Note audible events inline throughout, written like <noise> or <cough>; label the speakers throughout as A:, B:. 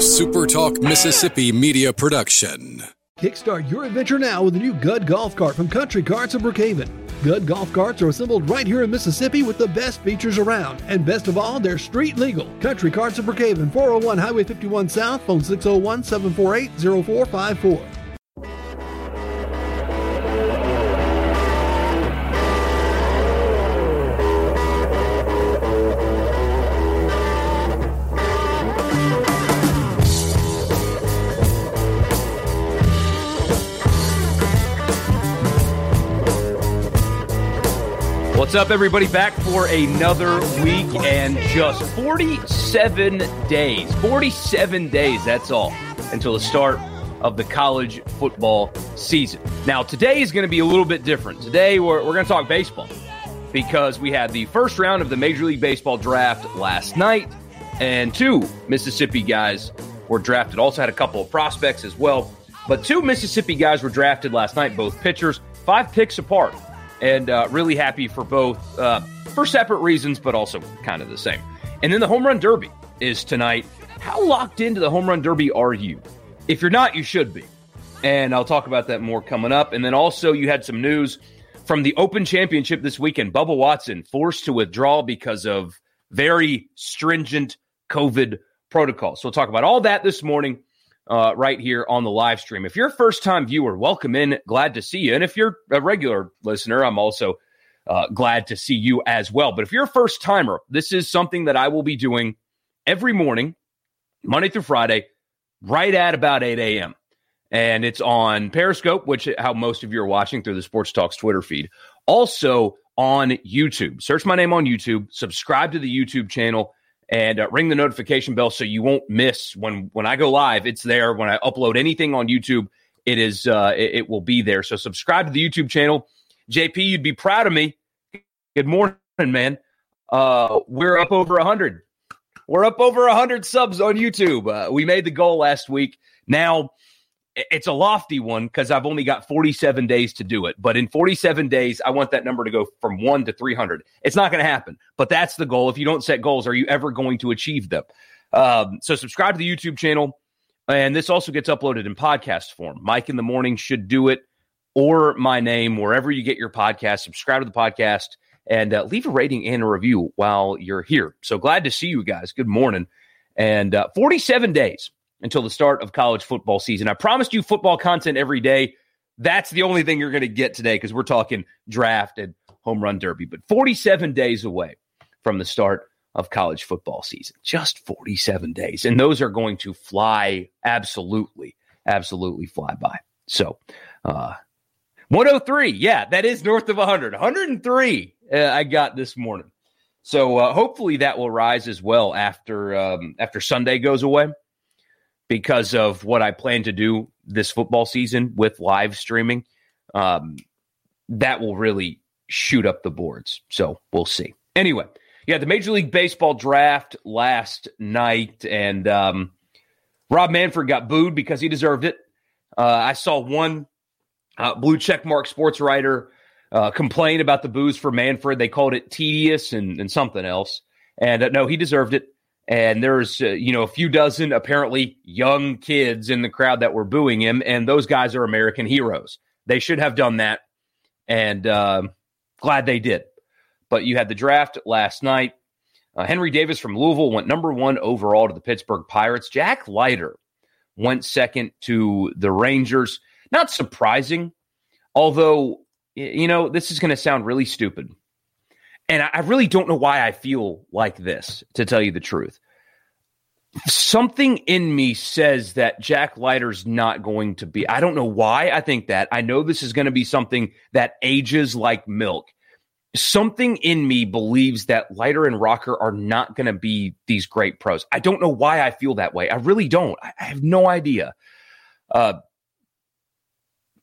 A: SuperTalk Mississippi media production.
B: Kickstart your adventure now with a new Gud golf cart from Country Carts of Brookhaven. Gud golf carts are assembled right here in Mississippi with the best features around. And best of all, they're street legal. Country Carts of Brookhaven, 401 Highway 51 South, phone 601 748 0454.
C: What's up, everybody? Back for another week and just 47 days. 47 days, that's all, until the start of the college football season. Now, today is going to be a little bit different. Today, we're, we're going to talk baseball because we had the first round of the Major League Baseball draft last night, and two Mississippi guys were drafted. Also, had a couple of prospects as well. But two Mississippi guys were drafted last night, both pitchers, five picks apart and uh, really happy for both uh, for separate reasons, but also kind of the same. And then the home run derby is tonight. How locked into the home run derby are you? If you're not, you should be. And I'll talk about that more coming up. And then also, you had some news from the Open Championship this weekend. Bubba Watson forced to withdraw because of very stringent COVID protocols. So we'll talk about all that this morning uh, right here on the live stream. If you're a first time viewer, welcome in. Glad to see you. And if you're a regular listener, I'm also uh, glad to see you as well. But if you're a first timer, this is something that I will be doing every morning, Monday through Friday, right at about 8 a.m. And it's on Periscope, which how most of you are watching through the SuperTalk's Twitter feed. Also on YouTube. Search my name on YouTube, subscribe to the YouTube channel and uh, ring the notification bell so you won't miss when when I go live. It's there when I upload anything on YouTube. It is uh, it, it will be there. So subscribe to the YouTube channel. JP, you'd be proud of me. Good morning, man. Uh, we're up over hundred. We're up over hundred subs on YouTube. Uh, we made the goal last week. Now it's a lofty one because I've only got 47 days to do it. But in 47 days, I want that number to go from one to 300. It's not going to happen, but that's the goal. If you don't set goals, are you ever going to achieve them? Um, so subscribe to the YouTube channel. And this also gets uploaded in podcast form. Mike in the morning should do it or my name, wherever you get your podcast. Subscribe to the podcast and uh, leave a rating and a review while you're here. So glad to see you guys. Good morning. And uh, 47 days until the start of college football season. I promised you football content every day. That's the only thing you're going to get today because we're talking draft and home run derby. But 47 days away from the start of college football season. Just 47 days. And those are going to fly absolutely, absolutely fly by. So, uh, 103. Yeah, that is north of 100. 103 uh, I got this morning. So uh, hopefully that will rise as well after um, after Sunday goes away because of what I plan to do this football season with live streaming. Um, that will really shoot up the boards. So we'll see. Anyway, yeah, the Major League Baseball draft last night, and um, Rob Manfred got booed because he deserved it. Uh, I saw one uh, blue checkmark sports writer uh, complain about the boos for Manfred. They called it tedious and, and something else. And uh, no, he deserved it and there's uh, you know a few dozen apparently young kids in the crowd that were booing him and those guys are american heroes. They should have done that and uh, glad they did. But you had the draft last night. Uh, henry davis from louisville went number one overall to the pittsburgh pirates. Jack leiter went second to the rangers. Not surprising although you know this is going to sound really stupid and I really don't know why I feel like this, to tell you the truth. Something in me says that Jack Leiter's not going to be. I don't know why I think that. I know this is going to be something that ages like milk. Something in me believes that Leiter and Rocker are not going to be these great pros. I don't know why I feel that way. I really don't. I have no idea. Uh,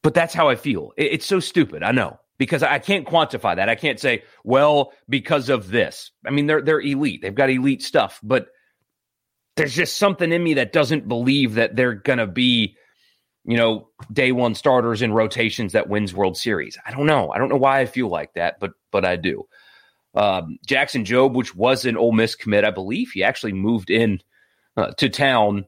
C: but that's how I feel. it's so stupid. I know because I can't quantify that. I can't say, well, because of this. I mean, they're they're elite. They've got elite stuff, but there's just something in me that doesn't believe that they're gonna be, you know, day one starters in rotations that wins World Series. I don't know. I don't know why I feel like that, but but I do. Um, Jackson Jobe, which was an Ole Miss commit, I believe he actually moved in uh, to town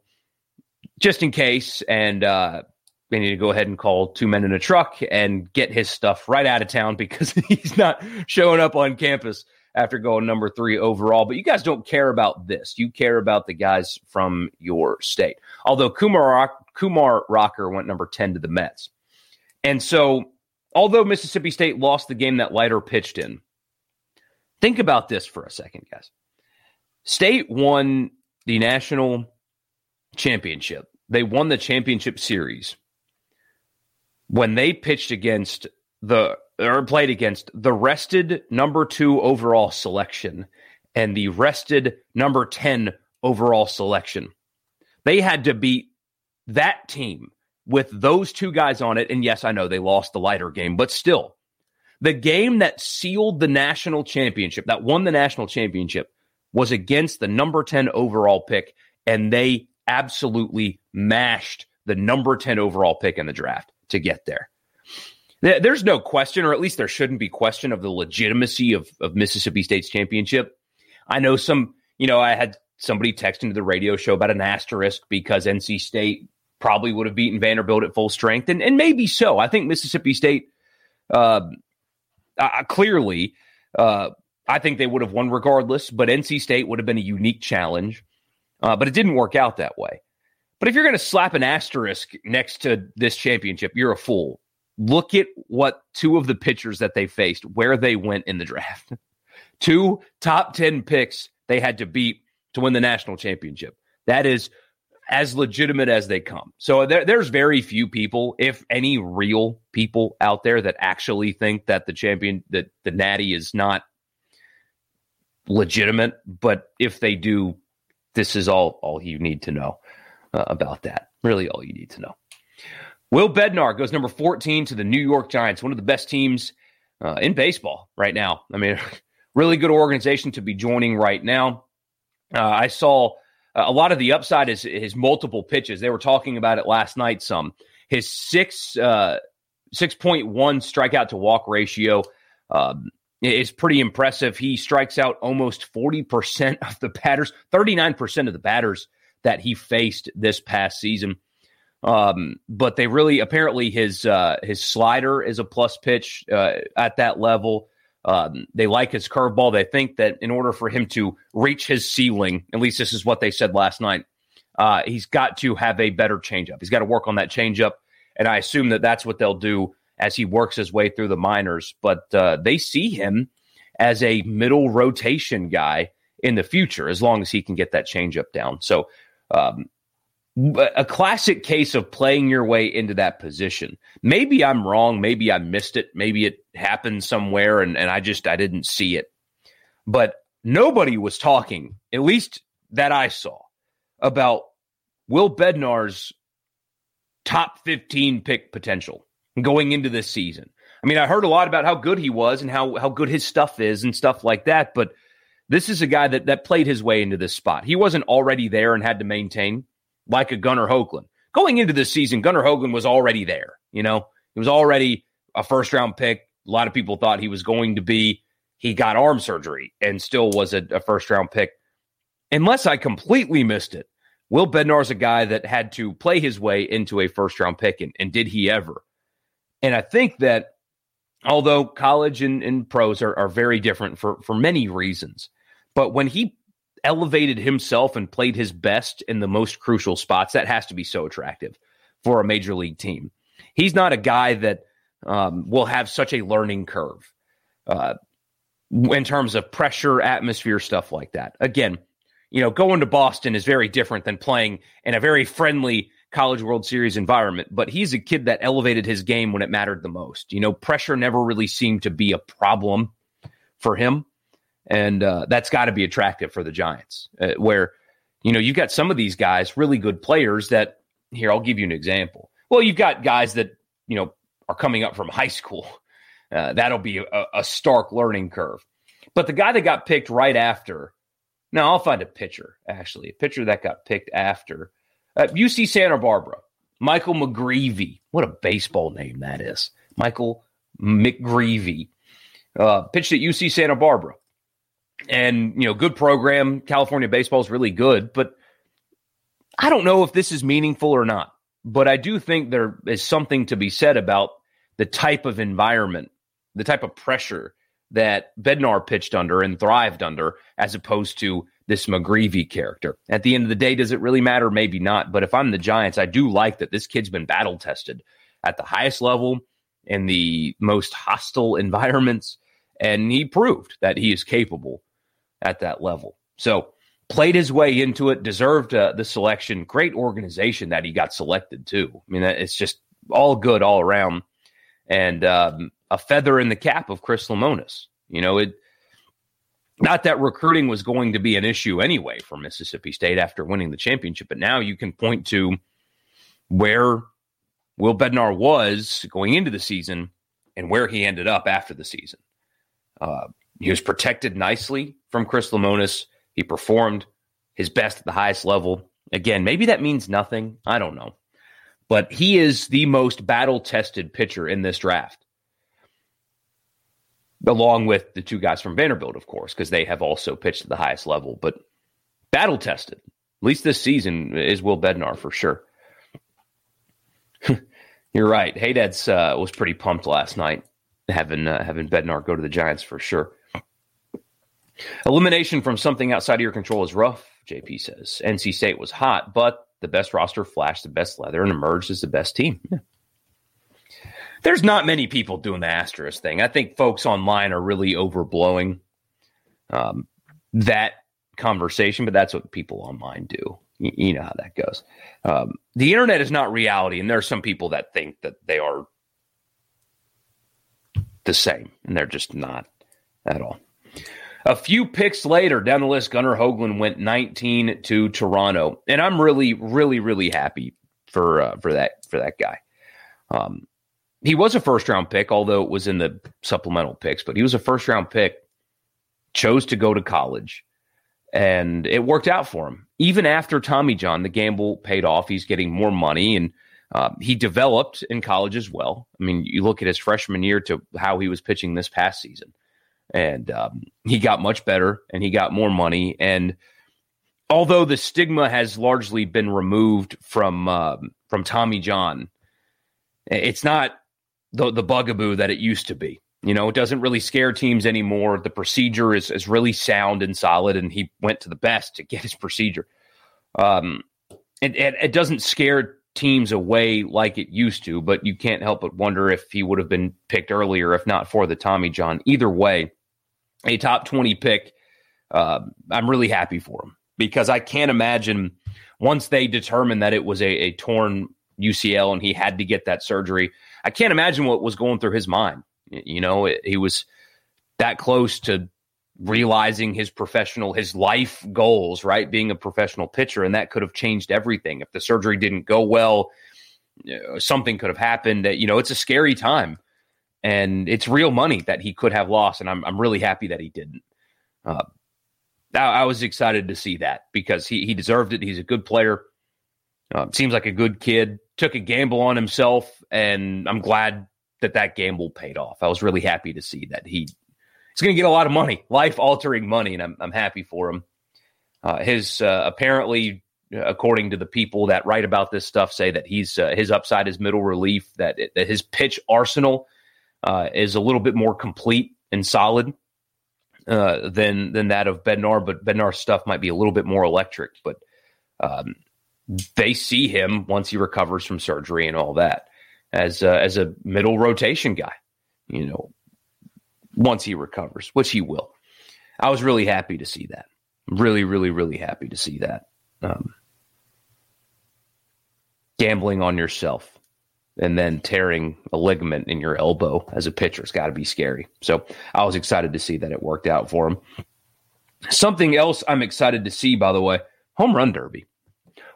C: just in case, and uh, they need to go ahead and call two men in a truck and get his stuff right out of town because <laughs> he's not showing up on campus after going number three overall. But you guys don't care about this. You care about the guys from your state. Although Kumar, Kumar Rocker went number 10 to the Mets. And so, although Mississippi State lost the game that Leiter pitched in, think about this for a second, guys. State won the national championship. They won the championship series when they pitched against the or played against the rested number two overall selection and the rested number 10 overall selection. They had to beat that team with those two guys on it. And yes, I know they lost the Leiter game, but still, the game that sealed the national championship, that won the national championship, was against the number 10 overall pick. And they absolutely mashed the number 10 overall pick in the draft to get there. There's no question, or at least there shouldn't be question of the legitimacy of, of Mississippi State's championship. I know some, you know, I had somebody text into the radio show about an asterisk because NC State probably would have beaten Vanderbilt at full strength, and, and maybe so. I think Mississippi State, uh, uh, clearly, uh, I think they would have won regardless, but NC State would have been a unique challenge. Uh, but it didn't work out that way. But if you're going to slap an asterisk next to this championship, you're a fool. Look at what two of the pitchers that they faced, where they went in the draft. <laughs> two top 10 picks they had to beat to win the national championship. That is as legitimate as they come. So there, there's very few people, if any real people out there that actually think that the champion, that the natty is not legitimate. But if they do, this is all all you need to know uh, about that. Really, all you need to know. Will Bednar goes number 14 to the New York Giants, one of the best teams uh, in baseball right now. I mean, <laughs> really good organization to be joining right now. Uh, I saw uh, a lot of the upside is his multiple pitches. They were talking about it last night. Some his six uh, six point one strikeout to walk ratio um, is pretty impressive. He strikes out almost forty percent of the batters, thirty nine percent of the batters that he faced this past season. Um, but they really apparently his uh, his slider is a plus pitch uh, at that level. Um, they like his curveball. They think that in order for him to reach his ceiling, at least this is what they said last night, uh, he's got to have a better changeup. He's got to work on that changeup, and I assume that that's what they'll do as he works his way through the minors. But uh, they see him as a middle rotation guy in the future, as long as he can get that changeup down. So um, a classic case of playing your way into that position. Maybe I'm wrong. Maybe I missed it. Maybe it happened somewhere and, and I just I didn't see it. But nobody was talking, at least that I saw, about Will Bednar's top 15 pick potential going into this season. I mean, I heard a lot about how good he was and how how good his stuff is and stuff like that, but this is a guy that that played his way into this spot. He wasn't already there and had to maintain like a Gunnar Hoglund. Going into this season, Gunnar Hoglund was already there. You know, he was already a first round pick. A lot of people thought he was going to be. He got arm surgery and still was a, a first round pick. Unless I completely missed it, Will Bednar is a guy that had to play his way into a first round pick, and, and did he ever? And I think that although college and, and pros are, are very different for, for many reasons, but when he elevated himself and played his best in the most crucial spots, that has to be so attractive for a major league team. He's not a guy that um, will have such a learning curve uh, in terms of pressure, atmosphere, stuff like that. Again, you know, going to Boston is very different than playing in a very friendly College World Series environment, but he's a kid that elevated his game when it mattered the most. You know, pressure never really seemed to be a problem for him and uh, that's got to be attractive for the Giants. Uh, where you know you've got some of these guys, really good players. That here, I'll give you an example. Well, you've got guys that you know are coming up from <laughs> high school. Uh, that'll be a, a, stark learning curve. But the guy that got picked right after, now I'll find a pitcher actually, a pitcher that got picked after UC Santa Barbara, Michael McGreevy. What a baseball name that is, Michael McGreevy. Uh, pitched at UC Santa Barbara and you know, good program. California baseball is really good, but I don't know if this is meaningful or not, but I do think there is something to be said about the type of environment, the type of pressure that Bednar pitched under and thrived under, as opposed to this McGreevy character. At the end of the day, does it really matter? Maybe not. But if I'm the Giants, I do like that this kid's been battle tested at the highest level in the most hostile <laughs> environments, and he proved that he is capable at that level. So played his way into it, deserved uh, the selection. Great organization that he got selected to. I mean, it's just all good all around, and um, a feather in the cap of Chris Lemonis. You know, it not that recruiting was going to be an issue anyway for Mississippi State after winning the championship, but now you can point to where Will Bednar was going into the season and where he ended up after the season. Uh, he was protected nicely from Chris Lemonis. He performed his best at the highest level. Again, maybe that means nothing. I don't know. But he is the most battle tested pitcher in this draft along with the two guys from Vanderbilt, of course, because they have also pitched at the highest level. But battle tested, at least this season, is Will Bednar for sure. <laughs> You're right. Haydad's uh, was pretty pumped last night, having uh, having Bednar go to the Giants for sure. Elimination from something outside of your control is rough, JP says. NC State was hot, but the best roster flashed the best leather and emerged as the best team. Yeah there's not many people doing the asterisk thing. I think folks online are really overblowing um, that conversation, but that's what people online do. You, you know how that goes. Um, the internet is not reality, and there are some people that think that they are the same, and they're just not at all. A few picks later down the list, Gunnar Hoglund went 19 to Toronto, and I'm really, really, really happy for uh, for that for that guy. Um, he was a first round pick, although it was in the supplemental picks, but he was a first round pick, chose to go to college, and it worked out for him. Even after Tommy John, the gamble paid off. He's getting more money and uh, he developed in college as well. I mean, you look at his freshman year to how he was pitching this past season, and um, he got much better and he got more money. And although the stigma has largely been removed from uh, from Tommy John, it's not the the bugaboo that it used to be. You know, it doesn't really scare teams anymore. The procedure is is really sound and solid, and he went to the best to get his procedure. Um, it, it, it doesn't scare teams away like it used to, but you can't help but wonder if he would have been picked earlier, if not for the Tommy John. Either way, a top twenty pick. Uh, I'm really happy for him because I can't imagine once they determined that it was a, a torn UCL and he had to get that surgery. I can't imagine what was going through his mind. You know, it, he was that close to realizing his professional, his life goals, right? Being a professional pitcher. And that could have changed everything. If the surgery didn't go well, something could have happened. That you know, it's a scary time and it's real money that he could have lost. And I'm, I'm really happy that he didn't. Uh, I, I was excited to see that because he, he deserved it. He's a good player. Uh, seems like a good kid took a gamble on himself, and I'm glad that that gamble paid off. I was really happy to see that he he's going to get a lot of money, life altering money, and I'm I'm happy for him. Uh, his uh, apparently, according to the people that write about this stuff, say that he's uh, his upside is middle relief. That that his pitch arsenal uh, is a little bit more complete and solid uh, than than that of Bednar, but Bednar's stuff might be a little bit more electric. But um, they see him once he recovers from surgery and all that as a, as a middle rotation guy, you know, once he recovers, which he will. I was really happy to see that. Really, really, really happy to see that. Um, gambling on yourself and then tearing a ligament in your elbow as a pitcher has got to be scary. So I was excited to see that it worked out for him. Something else I'm excited to see, by the way, home run derby.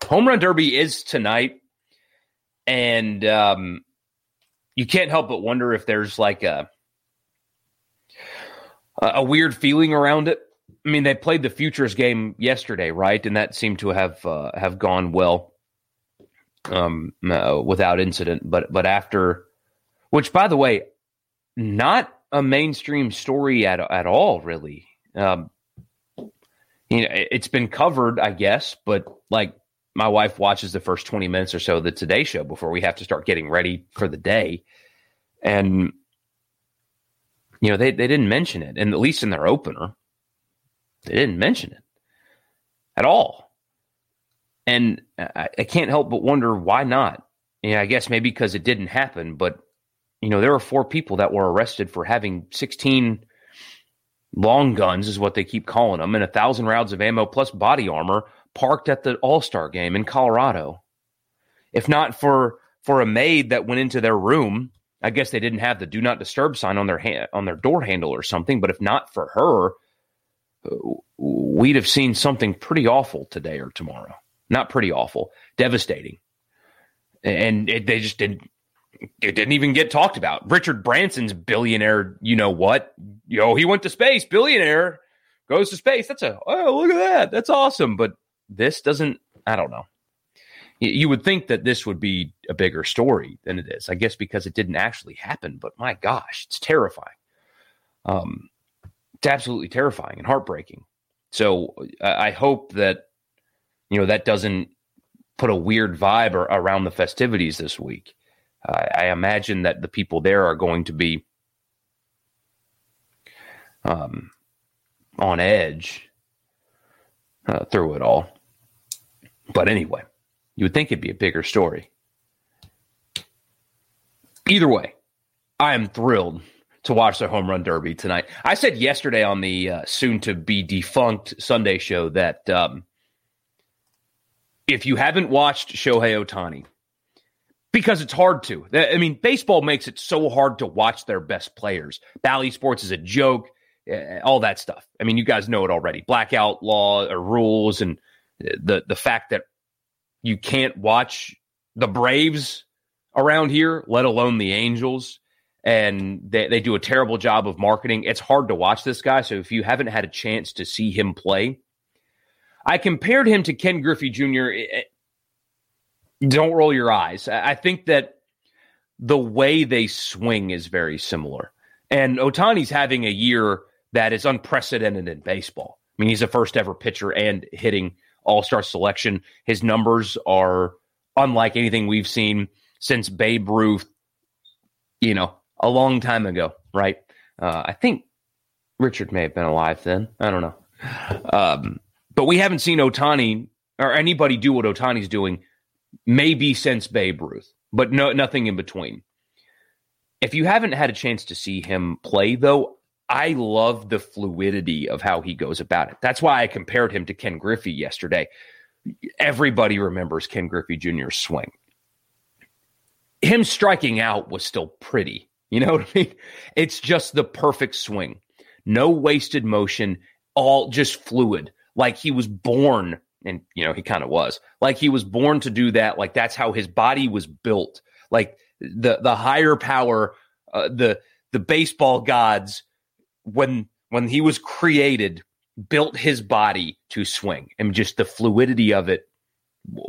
C: Home Run Derby is tonight, and um, you can't help but wonder if there's like a a weird feeling around it. I mean, they played the futures game yesterday, right? And that seemed to have uh, have gone well, um, uh, without incident. But but after, which by the way, not a mainstream story at at all, really. Um, you know, it's been covered, I guess, but like my wife watches the first 20 minutes or so of the Today Show before we have to start getting ready for the day. And, you know, they, they didn't mention it. And at least in their opener, they didn't mention it at all. And I, I can't help but wonder why not. Yeah, I guess maybe because it didn't happen. But, you know, there were four people that were arrested for having 16 long guns, is what they keep calling them, and a thousand rounds of ammo plus body armor parked at the All Star game in Colorado. If not for for a maid that went into their room, I guess they didn't have the do not disturb sign on their hand, on their door handle or something. But if not for her, uh, we'd have seen something pretty awful today or tomorrow. Not pretty awful, devastating. And it, they just didn't. It didn't even get talked about. Richard Branson's billionaire, you know what? Yo, he went to space. Billionaire goes to space. That's a oh look at that. That's awesome. But this doesn't, I don't know. You would think that this would be a bigger story than it is, I guess, because it didn't actually happen. But my gosh, it's terrifying. Um, it's absolutely terrifying and heartbreaking. So I hope that you know that doesn't put a weird vibe around the festivities this week. Uh, I imagine that the people there are going to be um, on edge uh, through it all. But anyway, you would think it'd be a bigger story. Either way, I am thrilled to watch the home run derby tonight. I said yesterday on the uh, soon to be defunct Sunday show that um, if you haven't watched Shohei Ohtani, because it's hard to. I mean, baseball makes it so hard to watch their best players. Bally Sports is a joke, eh, eh all that stuff. I mean, you guys know it already. Blackout law or rules and eh, the the fact that you can't watch the Braves around here, let alone the Angels, and they, they do a terrible job of marketing. It's hard to watch this guy. So if you haven't had a chance to see him play, I compared him to Ken Griffey Jr. Don't roll your eyes. I think that the way they swing is very similar. And Ohtani's having a year that is unprecedented in baseball. I mean, he's a first ever pitcher and hitting all star selection. His numbers are unlike anything we've seen since Babe Ruth, you know, a long time ago, right? Uh, I think Richard may have been alive then. I don't know. Um, but we haven't seen Ohtani or anybody do what Ohtani's doing maybe since Babe Ruth, but no, nothing in between. If you haven't had a chance to see him play, though, I love the fluidity of how he goes about it. That's why I compared him to Ken Griffey yesterday. Everybody remembers Ken Griffey Jr.'s swing. Him striking out was still pretty. You know <laughs> what I mean? It's just the perfect swing. No wasted motion, all just fluid. Like he was born, and you know, he kind of was. Like he was born to do that. Like that's how his body was built. Like the the higher power, uh, the the baseball gods when when he was created built his body to swing and just the fluidity of it,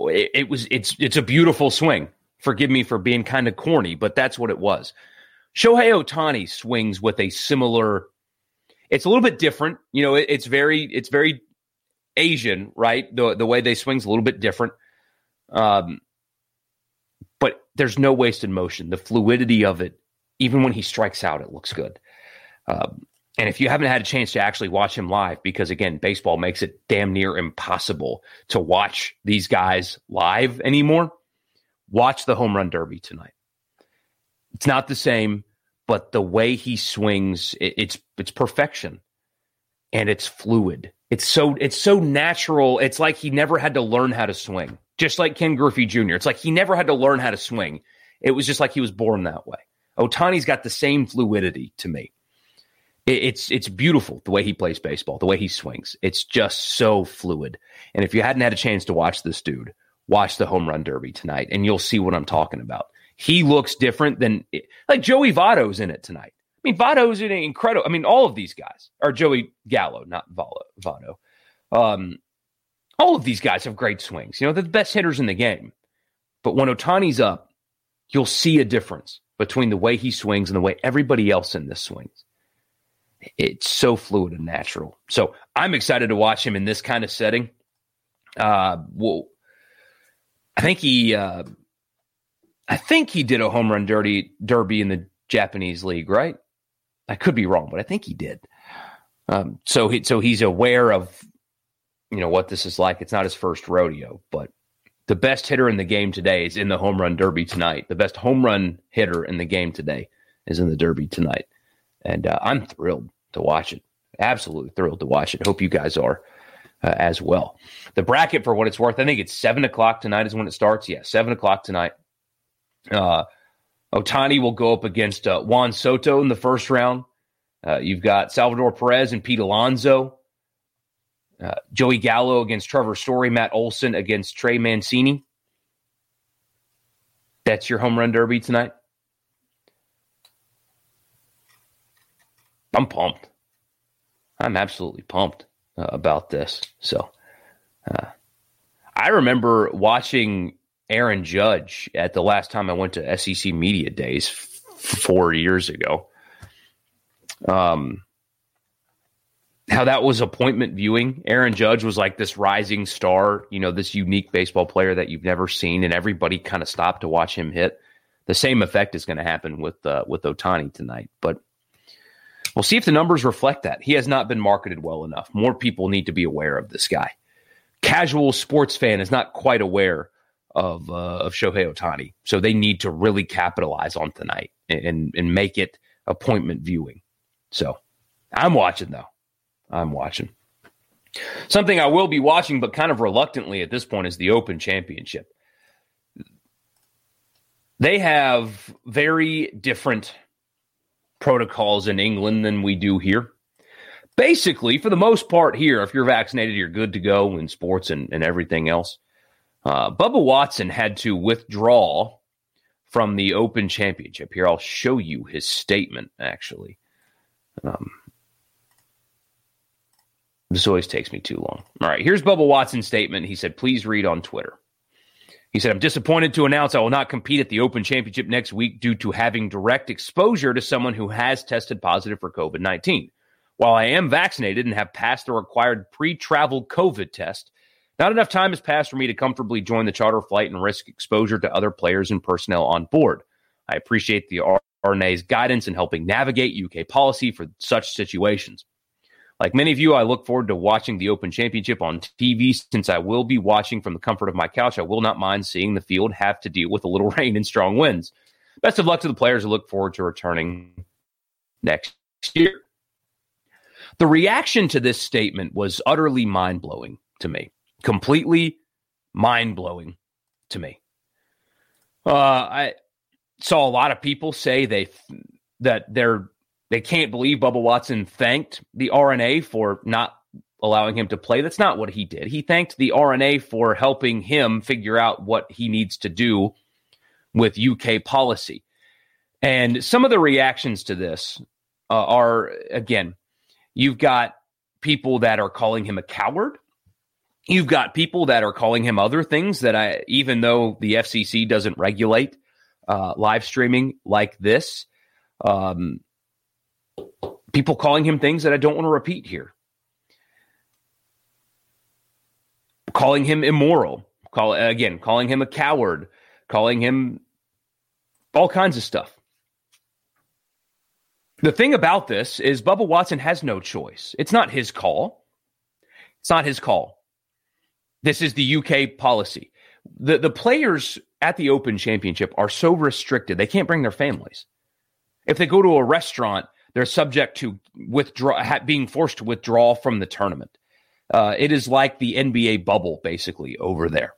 C: it it, was it's it's a beautiful swing forgive me for being kind of corny but that's what it was shohei ohtani swings with a similar it's a little bit different you know it, it's very it's very asian right? The the way they swing's a little bit different. Um but there's no wasted motion. The fluidity of it even when he strikes out it looks good. Um, and if you haven't had a chance to actually watch him live, because again, baseball makes it damn near impossible to watch these guys live anymore, watch the home run derby tonight. It's not the same, but the way he swings, it, it's it's perfection, and it's fluid. It's so it's so natural. It's like he never had to learn how to swing, just like Ken Griffey Jr. It's like he never had to learn how to swing. It was just like he was born that way. Ohtani's got the same fluidity to me it's it's beautiful the way he plays baseball, the way he swings. It's just so fluid. And if you hadn't had a chance to watch this dude, watch the home run derby tonight, and you'll see what I'm talking about. He looks different than like Joey Votto's in it tonight. I mean, Votto's an incredible. I mean, all of these guys are Joey Gallo, not Votto. Um, all of these guys have great swings. You know, they're the best hitters in the game. But when Ohtani's up, you'll see a difference between the way he swings and the way everybody else in this swings it's so fluid and natural. So I'm excited to watch him in this kind of setting. Uh, we'll I think he, uh, I think he did a home run dirty derby in the Japanese league, right? I could be wrong, but I think he did. Um, so he, so he's aware of, you know, what this is like. It's not his first rodeo, but the best hitter in the game today is in the home run derby tonight. The best home run hitter in the game today is in the derby tonight, and uh, I'm thrilled to watch it. Absolutely thrilled to watch it. Hope you guys are uh, as well. The bracket, for what it's worth, I think it's seven o'clock tonight is when it starts. Yeah, seven o'clock tonight. Uh, Ohtani will go up against uh, Juan Soto in the first round. Uh, you've got Salvador Perez and Pete Alonso. Uh, Joey Gallo against Trevor Story. Matt Olson against Trey Mancini. That's your home run derby tonight. I'm pumped. I'm absolutely pumped uh, about this. So, uh, I remember watching Aaron Judge at the last time I went to SEC Media Days f- four years ago. Um, how that was appointment viewing. Aaron Judge was like this rising star, you know, this unique baseball player that you've never seen, and everybody kind of stopped to watch him hit. The same effect is going to happen with uh, with Ohtani tonight, but we'll see if the numbers reflect that. He has not been marketed well enough. More people need to be aware of this guy. Casual sports fan is not quite aware of uh, of Shohei Ohtani. So they need to really capitalize on tonight and and make it appointment viewing. So I'm watching though. I'm watching. Something I will be watching, but kind of reluctantly at this point, is the Open Championship. They have very different protocols in England than we do here. Basically, for the most part, here, if you're vaccinated, you're good to go in sports and, and everything else. Uh, Bubba Watson had to withdraw from the Open Championship. Here, I'll show you his statement, actually. Um, this always takes me too long. All right, here's Bubba Watson's statement. He said, please read on Twitter. He said, I'm disappointed to announce I will not compete at the Open Championship next week due to having direct exposure to someone who has tested positive for COVID 19. While I am vaccinated and have passed the required pre travel COVID test, not enough time has passed for me to comfortably join the charter flight and risk exposure to other players and personnel on board. I appreciate the R&A's guidance in helping navigate UK policy for such situations. Like many of you, I look forward to watching the Open Championship on TV since I will be watching from the comfort of my couch. I will not mind seeing the field have to deal with a little <laughs> rain and strong winds. Best of luck to the players. I look forward to returning next year. The reaction to this statement was utterly mind blowing to me completely mind blowing to me. Uh, I saw a lot of people say they that they're they can't believe Bubba Watson thanked the R&A for not allowing him to play. That's not what he did. He thanked the R&A for helping him figure out what he needs to do with UK policy. And some of the reactions to this uh, are again, you've got people that are calling him a coward. You've got people that are calling him other things that I, even though the FCC doesn't regulate uh, live streaming like this, um, people calling him things that I don't want to repeat here. Calling him immoral, call again, calling him a coward, calling him all kinds of stuff. The thing about this is Bubba Watson has no choice. It's not his call. It's not his call. This is the UK policy. The the players at the Open Championship are so restricted they can't bring their families. If they go to a restaurant, they're subject to withdraw being forced to withdraw from the tournament. Uh, it is like the NBA bubble, basically over there.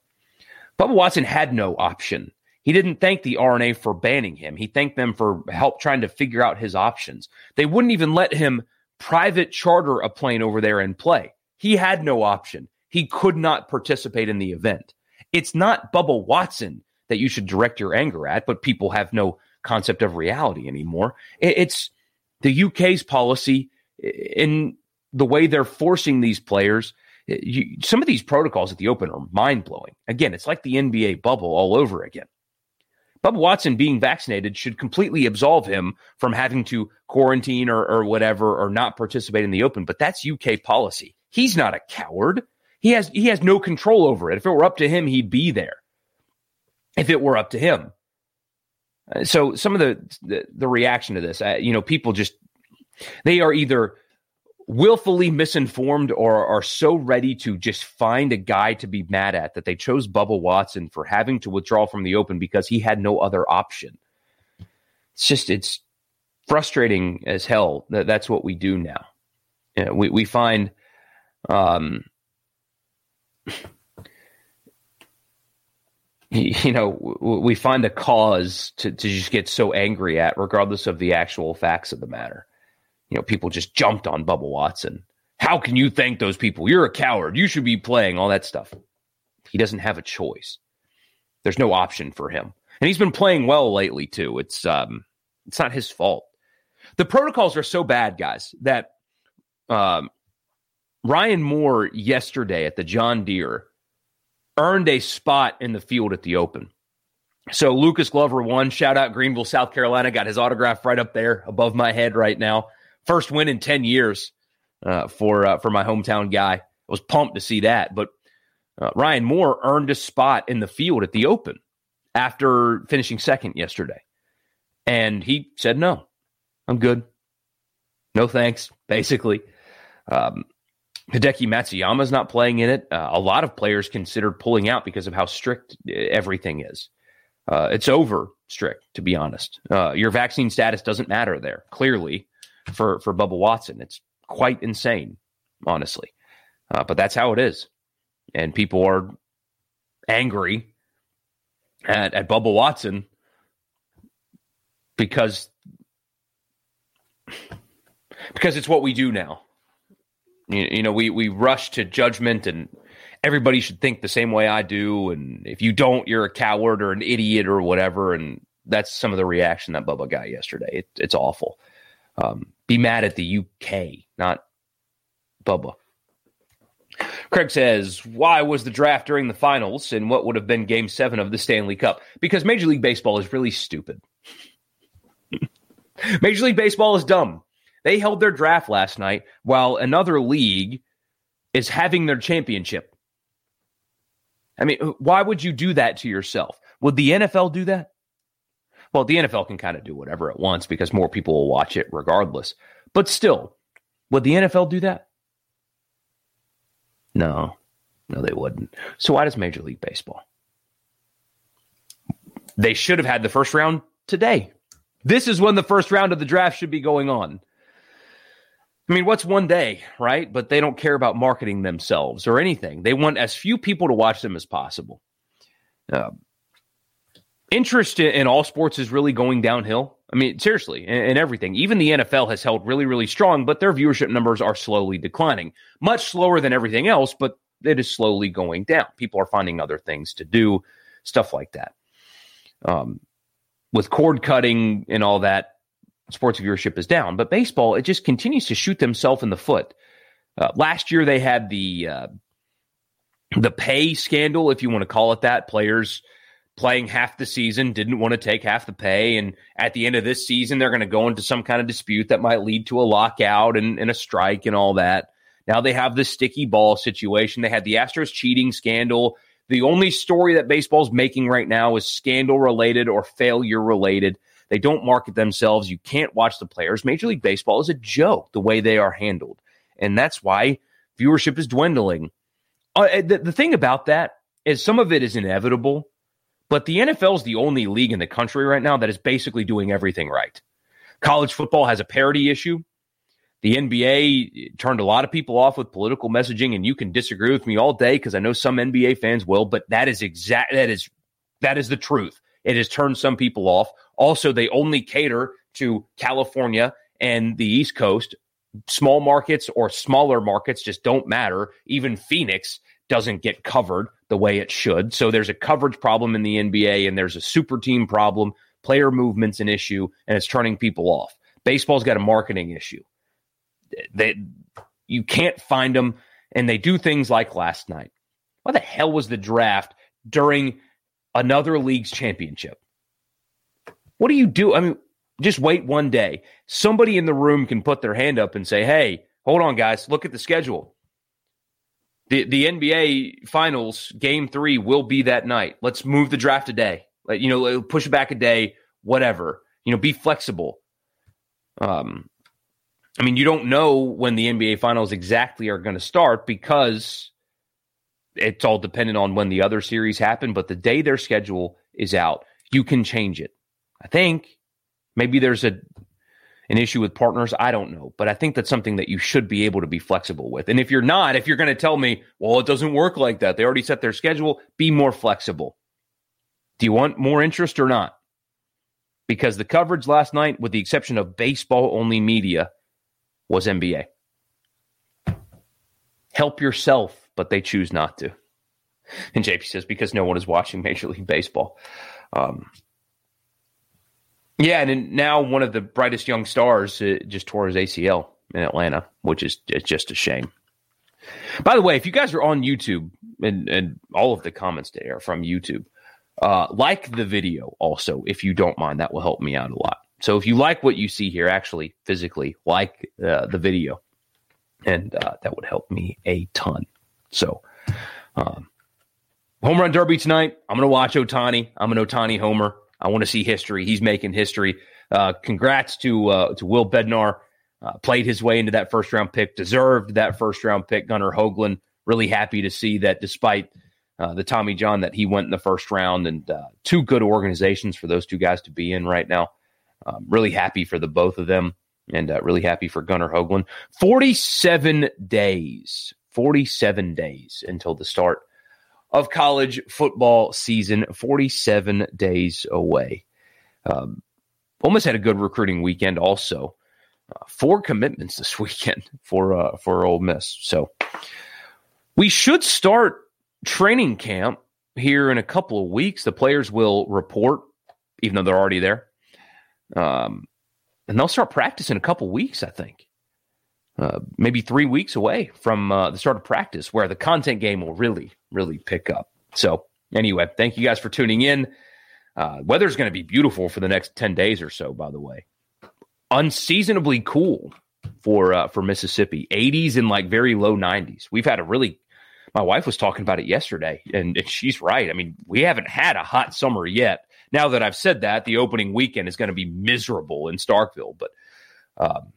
C: Bubba Watson had no option. He didn't thank the R&A for banning him. He thanked them for help trying to figure out his options. They wouldn't even let him private charter a plane over there and play. He had no option he could not participate in the event. It's not Bubba Watson that you should direct your anger at, but people have no concept of reality anymore. It's the UK's policy in the way they're forcing these players. You, some of these protocols at the Open are mind blowing. Again, it's like the NBA bubble all over again. Bubba Watson being vaccinated should completely absolve him from having to quarantine or, or whatever or not participate in the Open, but that's UK policy. He's not a coward. He has he has no control over it. If it were up to him, he'd be there. if it were up to him. Uh, so some of the, the, the reaction to this, uh, you know, people just they are either willfully misinformed or are so ready to just find a guy to be mad at that they chose Bubba Watson for having to withdraw from the open because he had no other option. It's just it's frustrating as hell that that's what we do now. You know, we we find um <laughs> you know we find a cause to, to just get so angry at regardless of the actual facts of the matter you know, people just jumped on Bubba Watson. How can you thank those people? You're a coward. You should be playing all that stuff. He doesn't have a choice. There's no option for him. And he's been playing well lately too. It's um it's not his fault. The protocols are so bad, guys, that um Ryan Moore yesterday at the John Deere earned a spot in the field at the Open. So Lucas Glover won. Shout out Greenville, South Carolina. Got his autograph right up there above my head right now first win in 10 years uh, for uh, for my hometown guy. I was pumped to see that. But uh, Ryan Moore earned a spot in the field at the Open after finishing second yesterday. And he said, no, I'm good. No thanks, basically. Um, Hideki Matsuyama's not playing in it. Uh, a lot of players considered pulling out because of how strict uh, everything is. Uh, it's over strict, to be honest. Uh, your vaccine status doesn't matter there, clearly for for Bubba Watson. It's quite insane, honestly. Uh, but that's how it is, and people are angry at at Bubba Watson because <sighs> because it's what we do now. You, you know, we we rush to judgment and everybody should think the same way I do. And if you don't, you're a coward or an idiot or whatever. And that's some of the reaction that Bubba got yesterday. It, it's awful. Um, be mad at the UK, not Bubba. Craig says, Why was the draft during the finals and what would have been game seven of the Stanley Cup? Because Major League Baseball is really stupid. <laughs> Major League Baseball is dumb. They held their draft last night while another league is having their championship. I mean, why would you do that to yourself? Would the NFL do that? Well, the NFL can kind of do whatever it wants because more people will watch it regardless. But still, would the NFL do that? No, no, they wouldn't. So why does Major League Baseball? They should have had the first round today. This is when the first round of the draft should be going on. I mean, what's one day, right? But they don't care about marketing themselves or anything. They want as few people to watch them as possible. Uh, interest in all sports is really going downhill. I mean, seriously, and everything. Even the NFL has held really, really strong, but their viewership numbers are slowly declining. Much slower than everything else, but it is slowly going down. People are finding other things to do, stuff like that. Um, with cord cutting and all that, sports viewership is down. But baseball, it just continues to shoot themselves in the foot. Uh, last year, they had the uh, the pay scandal, if you want to call it that. Players playing half the season, didn't want to take half the pay. And at the end of this season, they're going to go into some kind of dispute that might lead to a lockout and, and a strike and all that. Now they have the sticky ball situation. They had the Astros cheating scandal. The only story that baseball's making right now is scandal related or failure related. They don't market themselves. You can't watch the players. Major League Baseball is a joke the way they are handled. And that's why viewership is dwindling. Uh, the, the thing about that is some of it is inevitable but the NFL is the only league in the country right now that is basically doing everything right. College football has a parity issue. The NBA turned a lot of people off with political messaging, and you can disagree with me all day because I know some NBA fans will, but that is exact that is that is the truth. It has turned some people off. Also, they only cater to California and the East Coast. Small markets or smaller markets just don't matter. Even Phoenix doesn't get covered the way it should. So there's a coverage problem in the NBA and there's a super team problem. Player movement's an issue and it's turning people off. Baseball's got a marketing issue. They you can't find them and they do things like last night. Why the hell was the draft during another league's championship? What do you do? I mean, just wait one day. Somebody in the room can put their hand up and say, "Hey, hold on guys, look at the schedule. The the NBA finals game three will be that night. Let's move the draft a day. Like, you know, push it back a day, whatever. You know, be flexible. Um, I mean, you don't know when the NBA finals exactly are going to start because it's all dependent on when the other series happen. But the day their schedule is out, you can change it. I think maybe there's a an issue with partners. I don't know, but I think that's something that you should be able to be flexible with. And if you're not, if you're going to tell me, well, it doesn't work like that, they already set their schedule, be more flexible. Do you want more interest or not? Because the coverage last night, with the exception of baseball only media, was NBA. Help yourself, but they choose not to. And JP says, because no one is watching Major League Baseball. Um, yeah, and now one of the brightest young stars uh, just tore his ACL in Atlanta, which is just a shame. By the way, if you guys are on YouTube and, and all of the comments today are from YouTube, uh, like the video also, if you don't mind, that will help me out a lot. So if you like what you see here, actually physically like uh, the video, and uh, that would help me a ton. So, um, home run derby tonight. I'm going to watch Ohtani. I'm an Ohtani homer. I want to see history. He's making history. Uh, congrats to uh, to Will Bednar. Uh, played his way into that first round pick, deserved that first round pick. Gunnar Hoglund, really happy to see that despite uh, the Tommy John that he went in the first round, and uh, two good organizations for those two guys to be in right now. Um, really happy for the both of them, and uh, really happy for Gunnar Hoglund. Forty-seven days, forty-seven days until the start of college football season, 47 days away. Um, almost had a good recruiting weekend also. Uh, four commitments this <laughs> weekend for uh, for Ole Miss. So we should start training camp here in a couple of weeks. The players will report, even though they're already there, um, and they'll start practice in a couple of weeks. I think. Uh, maybe three weeks away from uh, the start of practice, where the content game will really, really pick up. So, anyway, thank you guys for tuning in. Uh, weather's going to be beautiful for the next 10 days or so, by the way. Unseasonably cool for uh, for Mississippi. 80s and like very low 90s. We've had a really my wife was talking about it yesterday, and, and she's right. I mean, we haven't had a hot summer yet. Now that I've said that, the opening weekend is going to be miserable in Starkville, but um,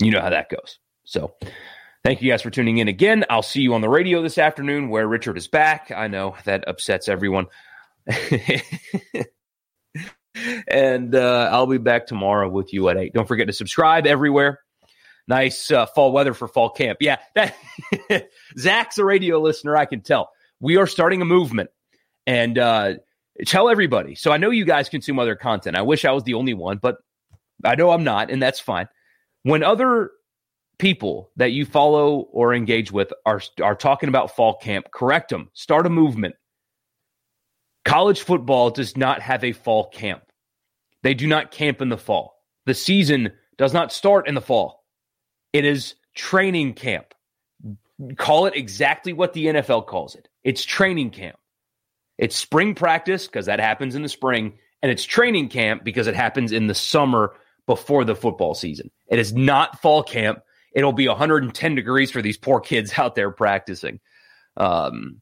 C: you know how that goes. So thank you guys for tuning in again. I'll see you on the radio this afternoon where Richard is back. I know that upsets everyone. <laughs> and uh, I'll be back tomorrow with you at 8. Don't forget to subscribe everywhere. Nice uh, fall weather for fall camp. Yeah, that <laughs> Zach's a radio listener, I can tell. We are starting a movement. And uh, tell everybody. So I know you guys consume other content. I wish I was the only one, but I know I'm not, and that's fine when other people that you follow or engage with are are talking about fall camp, correct them. Start a movement. College football does not have a fall camp. They do not camp in the fall. The season does not start in the fall. It is training camp. Call it exactly what the NFL calls it. It's training camp. It's spring practice because that happens in the spring, and it's training camp because it happens in the summer before the football season. It is not fall camp. It'll be 110 degrees for these poor kids out there practicing. Um,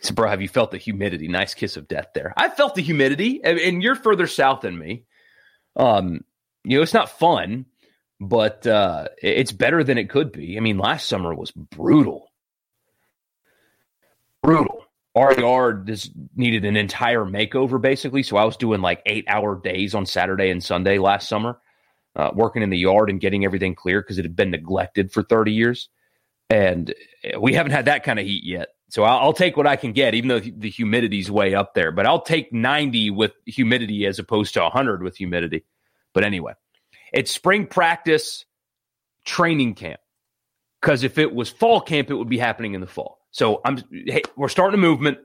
C: so, bro, have you felt the humidity? Nice kiss of death there. I felt the humidity, and you're further south than me. Um, you know, it's not fun, but uh, it's better than it could be. I mean, last summer was brutal. Brutal our yard just needed an entire makeover basically. So I was doing like eight hour days on Saturday and Sunday last summer, uh, working in the yard and getting everything clear because it had been neglected for 30 years. And we haven't had that kind of heat yet. So I'll, I'll take what I can get, even though the humidity's way up there. But I'll take 90 with humidity as opposed to 100 with humidity. But anyway, it's spring practice training camp. Because if it was fall camp, it would be happening in the fall. So I'm hey, we're starting a movement,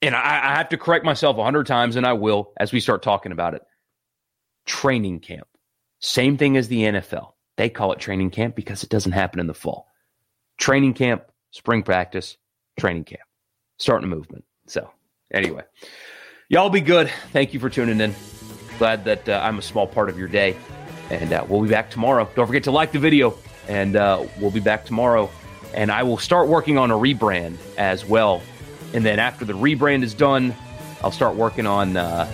C: and I, I have to correct myself a hundred times, and I will as we start talking about it. Training camp, same thing as the NFL. They call it training camp because it doesn't happen in the fall. Training camp, spring practice, training camp, starting a movement. So anyway, y'all be good. Thank you for tuning in. Glad that uh, I'm a small part of your day, and uh, we'll be back tomorrow. Don't forget to like the video and uh, we'll be back tomorrow. And I will start working on a rebrand as well. And then after the rebrand is done, I'll start working on uh,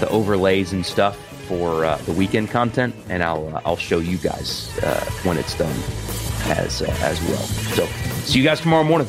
C: the overlays and stuff for uh, the weekend content, and I'll uh, I'll show you guys uh, when it's done as uh, as well. So see you guys tomorrow morning.